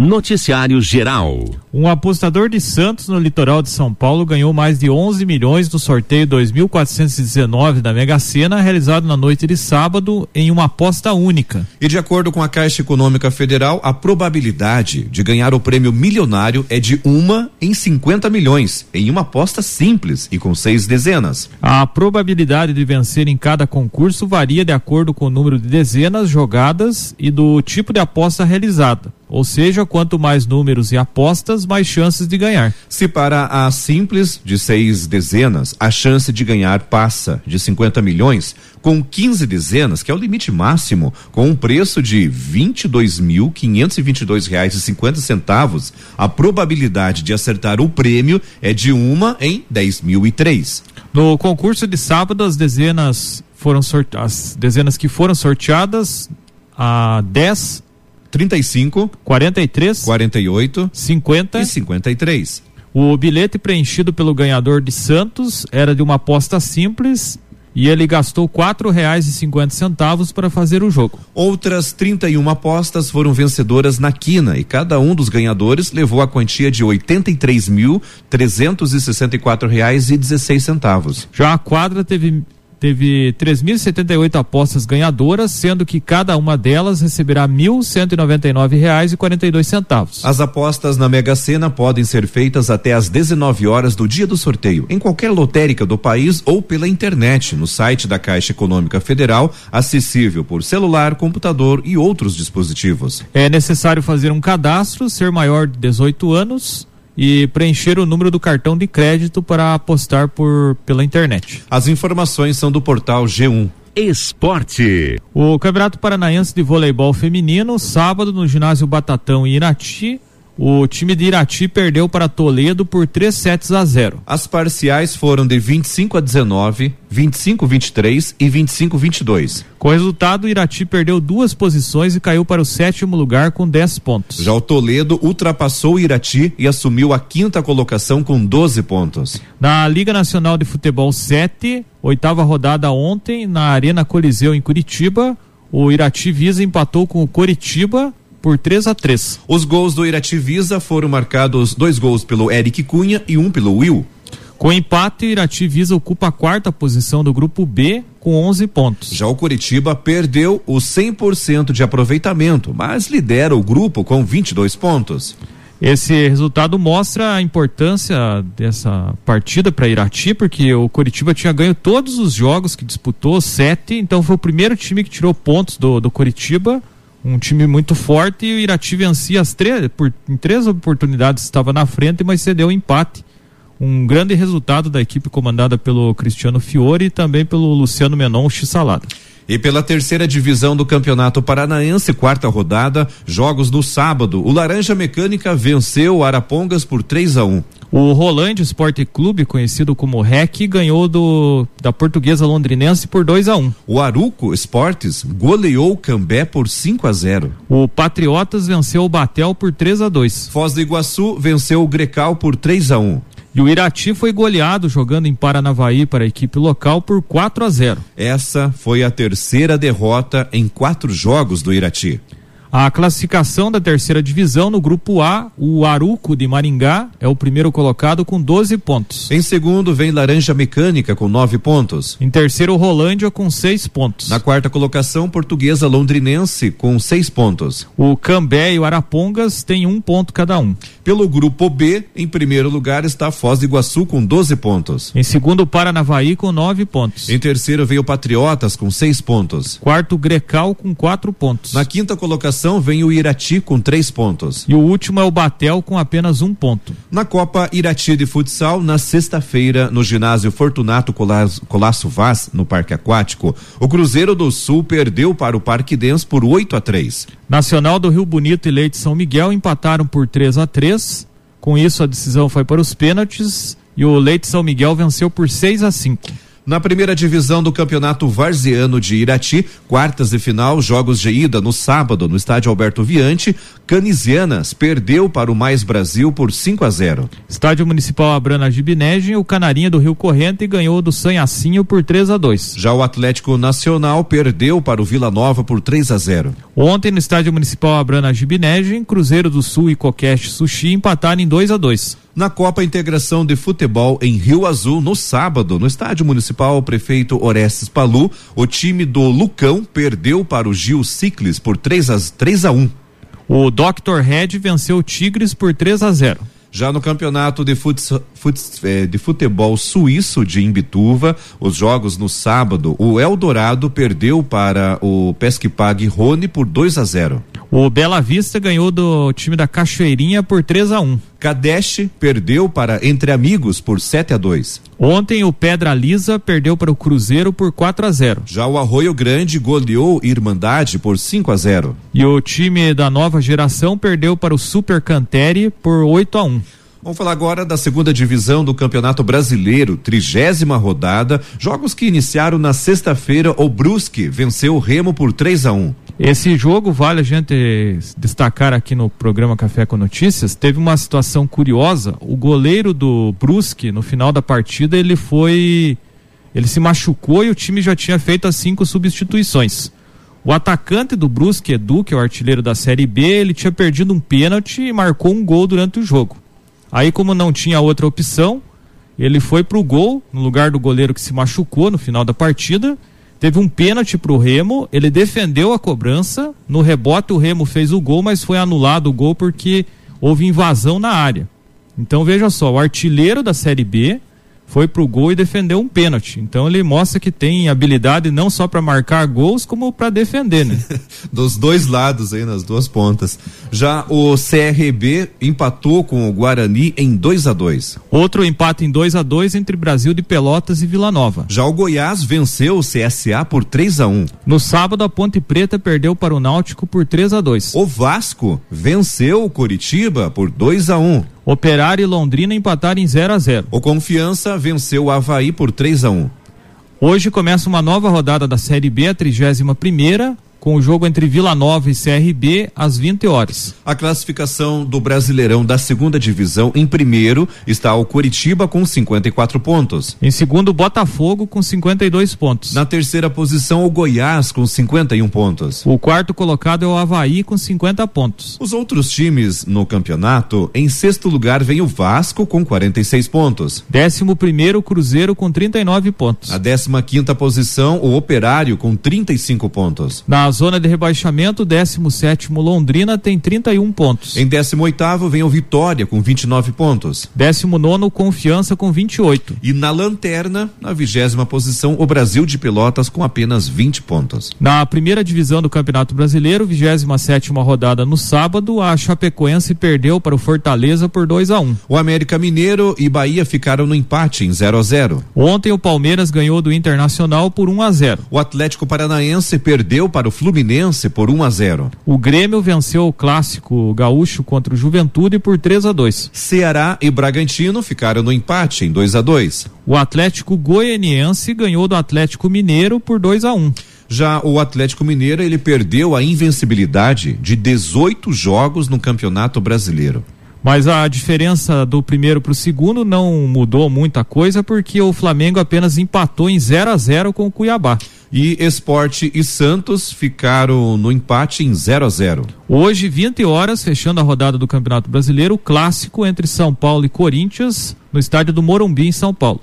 Noticiário Geral. Um apostador de Santos no litoral de São Paulo ganhou mais de 11 milhões do sorteio 2419 da Mega Sena, realizado na noite de sábado em uma aposta única. E de acordo com a Caixa Econômica Federal, a probabilidade de ganhar o prêmio milionário é de uma em 50 milhões, em uma aposta simples e com seis dezenas. A probabilidade de vencer em cada concurso varia de acordo com o número de dezenas jogadas e do tipo de aposta realizada. Ou seja, quanto mais números e apostas, mais chances de ganhar. Se para a simples de seis dezenas, a chance de ganhar passa de 50 milhões, com 15 dezenas, que é o limite máximo, com um preço de R$ 22.522,50, a probabilidade de acertar o prêmio é de uma em 10.003. No concurso de sábado, as dezenas foram as dezenas que foram sorteadas a 10 35, 43, 48, 50 e 53. O bilhete preenchido pelo ganhador de Santos era de uma aposta simples e ele gastou quatro reais e cinquenta centavos para fazer o jogo. Outras 31 apostas foram vencedoras na quina e cada um dos ganhadores levou a quantia de oitenta e três mil trezentos e sessenta e quatro reais e dezesseis centavos. Já a quadra teve teve 3.078 apostas ganhadoras, sendo que cada uma delas receberá R$ 1.199,42. As apostas na Mega Sena podem ser feitas até às 19 horas do dia do sorteio, em qualquer lotérica do país ou pela internet, no site da Caixa Econômica Federal, acessível por celular, computador e outros dispositivos. É necessário fazer um cadastro, ser maior de 18 anos e preencher o número do cartão de crédito para apostar por pela internet. As informações são do portal G1. Esporte. O Campeonato Paranaense de Voleibol Feminino, sábado no ginásio Batatão em Irati, o time de Irati perdeu para Toledo por 3 sets a 0. As parciais foram de 25 a 19, 25 23 e 25 22. Com o resultado, o Irati perdeu duas posições e caiu para o sétimo lugar com 10 pontos. Já o Toledo ultrapassou o Irati e assumiu a quinta colocação com 12 pontos. Na Liga Nacional de Futebol 7, oitava rodada ontem, na Arena Coliseu em Curitiba, o Irati Visa empatou com o Coritiba por 3 a 3 Os gols do Irativisa foram marcados dois gols pelo Eric Cunha e um pelo Will. Com empate, o Irativisa ocupa a quarta posição do grupo B com 11 pontos. Já o Curitiba perdeu o 100% de aproveitamento, mas lidera o grupo com 22 pontos. Esse resultado mostra a importância dessa partida para Irati, porque o Curitiba tinha ganho todos os jogos que disputou, sete, então foi o primeiro time que tirou pontos do, do Curitiba um time muito forte e o Irati vencia as três, por, em três oportunidades estava na frente, mas cedeu o empate. Um grande resultado da equipe comandada pelo Cristiano Fiore e também pelo Luciano Menon X-Salada. E pela terceira divisão do Campeonato Paranaense, quarta rodada, jogos no sábado, o Laranja Mecânica venceu o Arapongas por 3 a 1. O Rolândia Esporte Clube, conhecido como REC, ganhou do, da portuguesa londrinense por 2 a 1 O Aruco Esportes goleou o Cambé por 5 a 0 O Patriotas venceu o Batel por 3 a 2 Foz do Iguaçu venceu o Grecal por 3 a 1 e o Irati foi goleado jogando em Paranavaí para a equipe local por 4 a 0. Essa foi a terceira derrota em quatro jogos do Irati. A classificação da terceira divisão no grupo A, o Aruco de Maringá é o primeiro colocado com 12 pontos. Em segundo vem Laranja Mecânica com 9 pontos. Em terceiro, Rolândia com 6 pontos. Na quarta colocação, Portuguesa Londrinense com 6 pontos. O Cambé e o Arapongas têm um ponto cada um. Pelo grupo B, em primeiro lugar está Foz do Iguaçu com 12 pontos. Em segundo, Paranavaí com 9 pontos. Em terceiro veio Patriotas com 6 pontos. Quarto, Grecal com 4 pontos. Na quinta colocação vem o Irati com três pontos. E o último é o Batel com apenas um ponto. Na Copa Irati de Futsal, na sexta-feira, no ginásio Fortunato Colasso Vaz, no Parque Aquático, o Cruzeiro do Sul perdeu para o Parque Dens por 8 a 3. Nacional do Rio Bonito e Leite São Miguel empataram por 3 a 3. Com isso, a decisão foi para os pênaltis e o Leite São Miguel venceu por 6 a 5. Na primeira divisão do Campeonato Varziano de Irati, quartas de final, jogos de ida no sábado no estádio Alberto Viante, Canisianas perdeu para o Mais Brasil por 5 a 0. Estádio Municipal Abrana Gibinegem, o Canarinha do Rio Corrente ganhou do Sanhacinho por 3 a 2. Já o Atlético Nacional perdeu para o Vila Nova por 3 a 0. Ontem no Estádio Municipal Abrana Gibinegem, Cruzeiro do Sul e Coqueste Sushi empataram em 2 a 2. Na Copa Integração de Futebol em Rio Azul, no sábado, no Estádio Municipal, o prefeito Orestes Palu, o time do Lucão perdeu para o Gil Ciclis por 3 a, 3 a 1. O Dr. Red venceu o Tigres por 3 a 0. Já no campeonato de, futs, futs, eh, de futebol suíço de Imbituva, os jogos no sábado, o Eldorado perdeu para o Pesquipag Rony por 2 a 0. O Bela Vista ganhou do time da Cachoeirinha por 3 a 1. Cadeste perdeu para Entre Amigos por 7 a 2. Ontem o Pedra Lisa perdeu para o Cruzeiro por 4 a 0. Já o Arroio Grande goleou Irmandade por 5 a 0. E o time da nova geração perdeu para o Super Canteri por 8 a 1. Vamos falar agora da segunda divisão do Campeonato Brasileiro, trigésima rodada. Jogos que iniciaram na sexta-feira. O Brusque venceu o Remo por 3 a 1. Esse jogo vale a gente destacar aqui no programa Café com Notícias. Teve uma situação curiosa. O goleiro do Brusque, no final da partida, ele foi. Ele se machucou e o time já tinha feito as cinco substituições. O atacante do Brusque, Edu, que é o artilheiro da Série B, ele tinha perdido um pênalti e marcou um gol durante o jogo. Aí, como não tinha outra opção, ele foi pro gol, no lugar do goleiro que se machucou no final da partida. Teve um pênalti pro Remo, ele defendeu a cobrança, no rebote o Remo fez o gol, mas foi anulado o gol porque houve invasão na área. Então veja só, o artilheiro da Série B foi pro gol e defendeu um pênalti. Então ele mostra que tem habilidade não só para marcar gols, como para defender, né? Dos dois lados aí, nas duas pontas. Já o CRB empatou com o Guarani em 2 a 2 Outro empate em 2 a 2 entre Brasil de Pelotas e Vila Nova. Já o Goiás venceu o CSA por 3 a 1 No sábado, a Ponte Preta perdeu para o Náutico por 3 a 2 O Vasco venceu o Coritiba por 2 a 1 Operário e Londrina empataram em 0 a 0 O Confiança venceu o Havaí por 3 a 1 Hoje começa uma nova rodada da Série B, a 31 primeira, com o jogo entre Vila Nova e CRB às 20 horas. A classificação do Brasileirão da segunda divisão, em primeiro está o Curitiba com 54 pontos. Em segundo, o Botafogo com 52 pontos. Na terceira posição, o Goiás com 51 pontos. O quarto colocado é o Havaí com 50 pontos. Os outros times no campeonato, em sexto lugar vem o Vasco com 46 pontos. Décimo primeiro, o Cruzeiro com 39 pontos. A décima quinta posição, o Operário com 35 pontos. Na zona de rebaixamento, 17 Londrina tem 31 pontos. Em 18 vem o Vitória com 29 pontos. 19 Confiança com 28. E na lanterna, na vigésima posição, o Brasil de Pelotas com apenas 20 pontos. Na primeira divisão do Campeonato Brasileiro, 27 rodada no sábado, a Chapecoense perdeu para o Fortaleza por 2 a 1. O América Mineiro e Bahia ficaram no empate em 0 a 0. Ontem o Palmeiras ganhou do Internacional por 1 a 0. O Atlético Paranaense perdeu para o Fluminense por 1 a 0. O Grêmio venceu o clássico gaúcho contra o Juventude por 3 a 2. Ceará e Bragantino ficaram no empate em 2 a 2. O Atlético Goianiense ganhou do Atlético Mineiro por 2 a 1. Já o Atlético Mineiro, ele perdeu a invencibilidade de 18 jogos no Campeonato Brasileiro. Mas a diferença do primeiro para o segundo não mudou muita coisa porque o Flamengo apenas empatou em 0 a 0 com o Cuiabá. E Esporte e Santos ficaram no empate em 0 a 0. Hoje, 20 horas, fechando a rodada do Campeonato Brasileiro, o clássico entre São Paulo e Corinthians no estádio do Morumbi em São Paulo.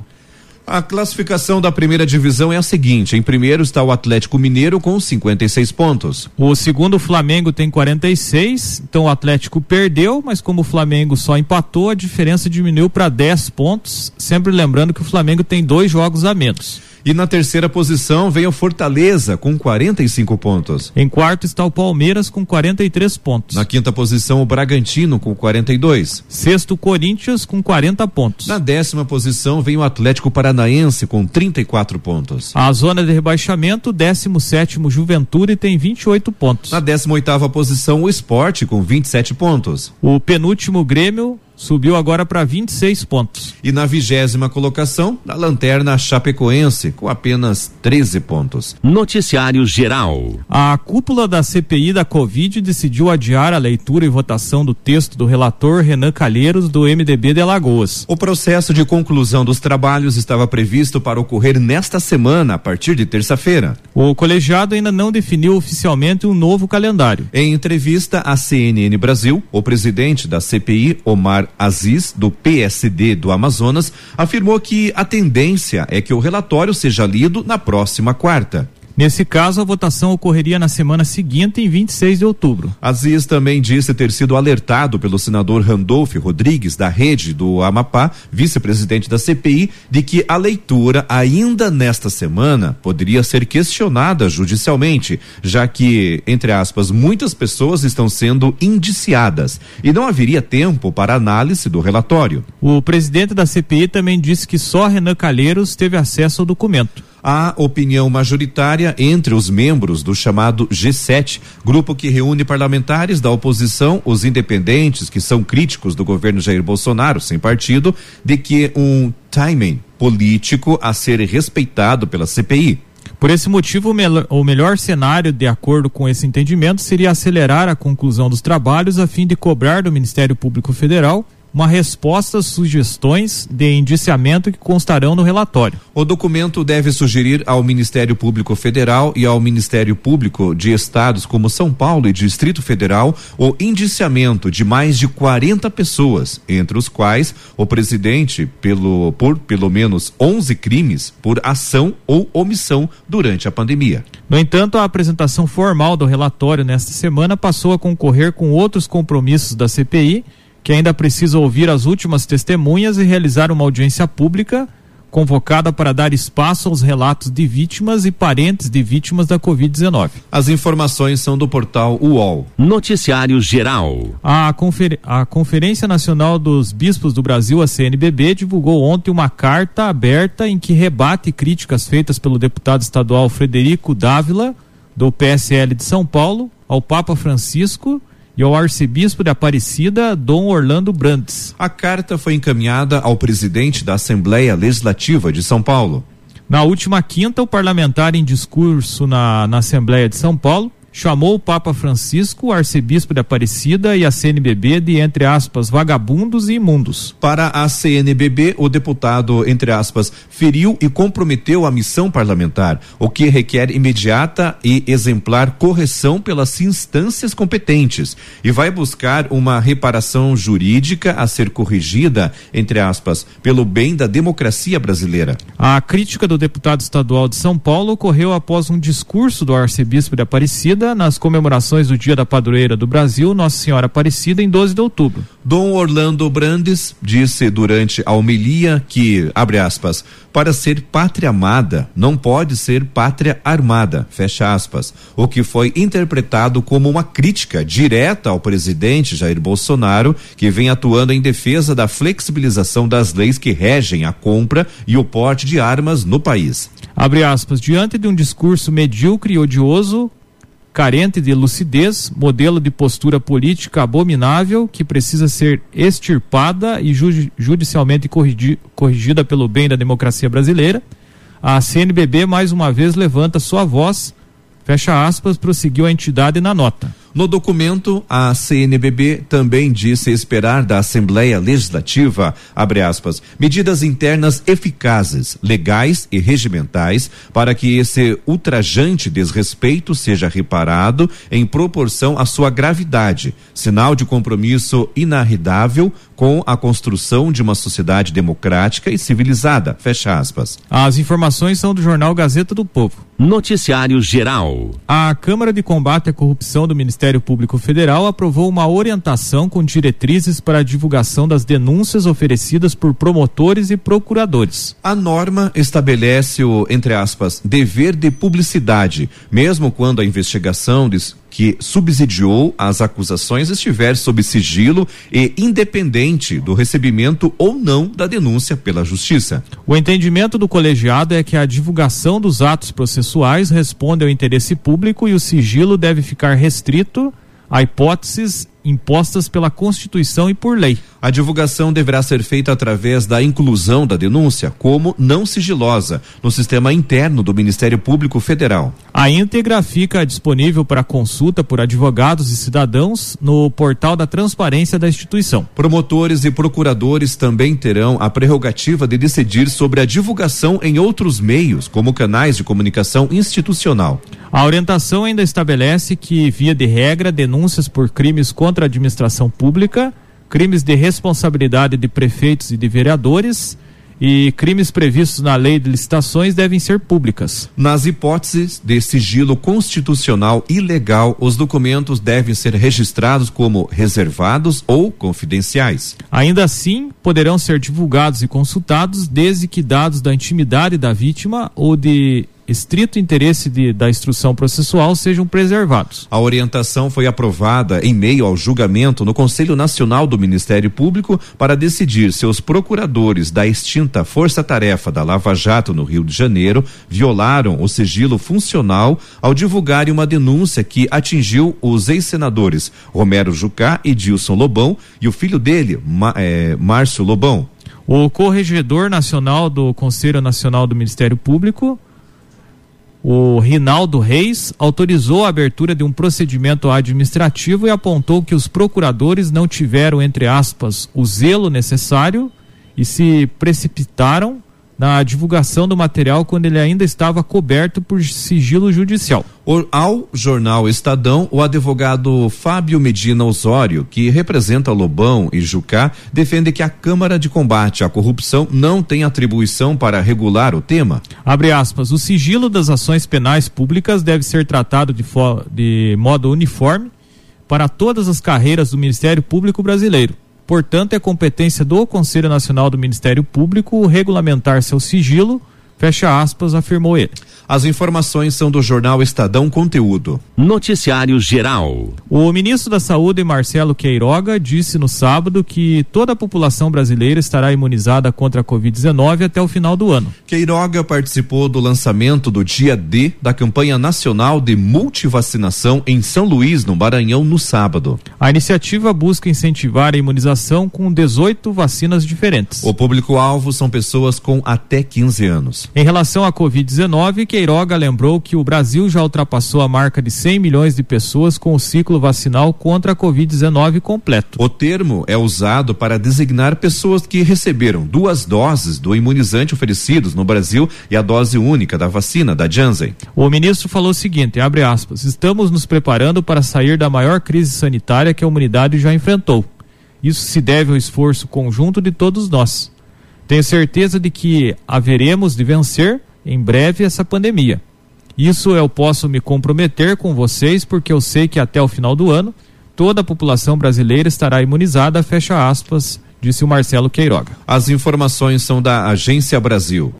A classificação da primeira divisão é a seguinte: em primeiro está o Atlético Mineiro com 56 pontos. O segundo, o Flamengo, tem 46. Então o Atlético perdeu, mas como o Flamengo só empatou, a diferença diminuiu para 10 pontos. Sempre lembrando que o Flamengo tem dois jogos a menos. E na terceira posição vem o Fortaleza com 45 pontos. Em quarto está o Palmeiras com 43 pontos. Na quinta posição o Bragantino com 42. Sexto o Corinthians com 40 pontos. Na décima posição vem o Atlético Paranaense com 34 pontos. A zona de rebaixamento, 17 Juventude tem 28 pontos. Na décima oitava posição o Esporte com 27 pontos. O penúltimo Grêmio subiu agora para 26 pontos. E na vigésima colocação, na lanterna Chapecoense, com apenas 13 pontos. Noticiário Geral. A cúpula da CPI da Covid decidiu adiar a leitura e votação do texto do relator Renan Calheiros, do MDB de Alagoas. O processo de conclusão dos trabalhos estava previsto para ocorrer nesta semana, a partir de terça-feira. O colegiado ainda não definiu oficialmente um novo calendário. Em entrevista à CNN Brasil, o presidente da CPI, Omar Aziz, do PSD do Amazonas, afirmou que a tendência é que o relatório seja lido na próxima quarta. Nesse caso, a votação ocorreria na semana seguinte, em 26 de outubro. Aziz também disse ter sido alertado pelo senador Randolph Rodrigues, da rede do Amapá, vice-presidente da CPI, de que a leitura, ainda nesta semana, poderia ser questionada judicialmente, já que, entre aspas, muitas pessoas estão sendo indiciadas e não haveria tempo para análise do relatório. O presidente da CPI também disse que só Renan Calheiros teve acesso ao documento a opinião majoritária entre os membros do chamado G7, grupo que reúne parlamentares da oposição, os independentes que são críticos do governo Jair Bolsonaro, sem partido, de que um timing político a ser respeitado pela CPI. Por esse motivo, o melhor cenário, de acordo com esse entendimento, seria acelerar a conclusão dos trabalhos a fim de cobrar do Ministério Público Federal uma resposta às sugestões de indiciamento que constarão no relatório. O documento deve sugerir ao Ministério Público Federal e ao Ministério Público de estados como São Paulo e Distrito Federal o indiciamento de mais de 40 pessoas, entre os quais o presidente pelo por pelo menos 11 crimes por ação ou omissão durante a pandemia. No entanto, a apresentação formal do relatório nesta semana passou a concorrer com outros compromissos da CPI que ainda precisa ouvir as últimas testemunhas e realizar uma audiência pública convocada para dar espaço aos relatos de vítimas e parentes de vítimas da Covid-19. As informações são do portal UOL. Noticiário Geral. A, confer... a Conferência Nacional dos Bispos do Brasil, a CNBB, divulgou ontem uma carta aberta em que rebate críticas feitas pelo deputado estadual Frederico Dávila, do PSL de São Paulo, ao Papa Francisco e ao arcebispo de Aparecida, Dom Orlando Brandes. A carta foi encaminhada ao presidente da Assembleia Legislativa de São Paulo. Na última quinta, o parlamentar em discurso na, na Assembleia de São Paulo chamou o Papa Francisco, o arcebispo de Aparecida e a CNBB de, entre aspas, vagabundos e imundos. Para a CNBB, o deputado, entre aspas, feriu e comprometeu a missão parlamentar, o que requer imediata e exemplar correção pelas instâncias competentes e vai buscar uma reparação jurídica a ser corrigida, entre aspas, pelo bem da democracia brasileira. A crítica do deputado estadual de São Paulo ocorreu após um discurso do arcebispo de Aparecida nas comemorações do Dia da Padroeira do Brasil, Nossa Senhora Aparecida, em 12 de outubro. Dom Orlando Brandes disse durante a homilia que, abre aspas, para ser pátria amada não pode ser pátria armada, fecha aspas, o que foi interpretado como uma crítica direta ao presidente Jair Bolsonaro, que vem atuando em defesa da flexibilização das leis que regem a compra e o porte de armas no país. Abre aspas, diante de um discurso medíocre e odioso, carente de lucidez, modelo de postura política abominável que precisa ser extirpada e judicialmente corrigida pelo bem da democracia brasileira. A CNBB mais uma vez levanta sua voz, fecha aspas, prosseguiu a entidade na nota. No documento, a CNBB também disse esperar da Assembleia Legislativa, abre aspas, medidas internas eficazes, legais e regimentais para que esse ultrajante desrespeito seja reparado em proporção à sua gravidade, sinal de compromisso inarredável com a construção de uma sociedade democrática e civilizada, fecha aspas. As informações são do jornal Gazeta do Povo. Noticiário Geral. A Câmara de Combate à Corrupção do Ministério Público Federal aprovou uma orientação com diretrizes para a divulgação das denúncias oferecidas por promotores e procuradores. A norma estabelece o, entre aspas, dever de publicidade, mesmo quando a investigação que subsidiou as acusações estiver sob sigilo e independente do recebimento ou não da denúncia pela Justiça. O entendimento do colegiado é que a divulgação dos atos processuais responde ao interesse público e o sigilo deve ficar restrito a hipóteses impostas pela Constituição e por lei. A divulgação deverá ser feita através da inclusão da denúncia como não sigilosa no sistema interno do Ministério Público Federal. A íntegra fica disponível para consulta por advogados e cidadãos no portal da transparência da instituição. Promotores e procuradores também terão a prerrogativa de decidir sobre a divulgação em outros meios, como canais de comunicação institucional. A orientação ainda estabelece que, via de regra, denúncias por crimes contra a administração pública crimes de responsabilidade de prefeitos e de vereadores e crimes previstos na lei de licitações devem ser públicas. Nas hipóteses de sigilo constitucional ilegal, os documentos devem ser registrados como reservados ou confidenciais. Ainda assim, poderão ser divulgados e consultados desde que dados da intimidade da vítima ou de estrito interesse de, da instrução processual sejam preservados. A orientação foi aprovada em meio ao julgamento no Conselho Nacional do Ministério Público para decidir se os procuradores da extinta Força Tarefa da Lava Jato no Rio de Janeiro violaram o sigilo funcional ao divulgarem uma denúncia que atingiu os ex-senadores Romero Jucá e Dilson Lobão e o filho dele, é, Márcio Lobão. O corregedor nacional do Conselho Nacional do Ministério Público o Rinaldo Reis autorizou a abertura de um procedimento administrativo e apontou que os procuradores não tiveram, entre aspas, o zelo necessário e se precipitaram na divulgação do material quando ele ainda estava coberto por sigilo judicial. Ao jornal Estadão, o advogado Fábio Medina Osório, que representa Lobão e Jucá, defende que a Câmara de Combate à Corrupção não tem atribuição para regular o tema. Abre aspas, o sigilo das ações penais públicas deve ser tratado de, de modo uniforme para todas as carreiras do Ministério Público Brasileiro Portanto, é competência do Conselho Nacional do Ministério Público regulamentar seu sigilo Fecha aspas, afirmou ele. As informações são do jornal Estadão Conteúdo. Noticiário Geral. O ministro da Saúde, Marcelo Queiroga, disse no sábado que toda a população brasileira estará imunizada contra a Covid-19 até o final do ano. Queiroga participou do lançamento do dia D da campanha nacional de multivacinação em São Luís, no Maranhão, no sábado. A iniciativa busca incentivar a imunização com 18 vacinas diferentes. O público-alvo são pessoas com até 15 anos. Em relação à Covid-19, Queiroga lembrou que o Brasil já ultrapassou a marca de 100 milhões de pessoas com o ciclo vacinal contra a Covid-19 completo. O termo é usado para designar pessoas que receberam duas doses do imunizante oferecidos no Brasil e a dose única da vacina da Janssen. O ministro falou o seguinte, abre aspas, estamos nos preparando para sair da maior crise sanitária que a humanidade já enfrentou. Isso se deve ao esforço conjunto de todos nós. Tenho certeza de que haveremos de vencer em breve essa pandemia. Isso eu posso me comprometer com vocês, porque eu sei que até o final do ano toda a população brasileira estará imunizada, fecha aspas, disse o Marcelo Queiroga. As informações são da Agência Brasil.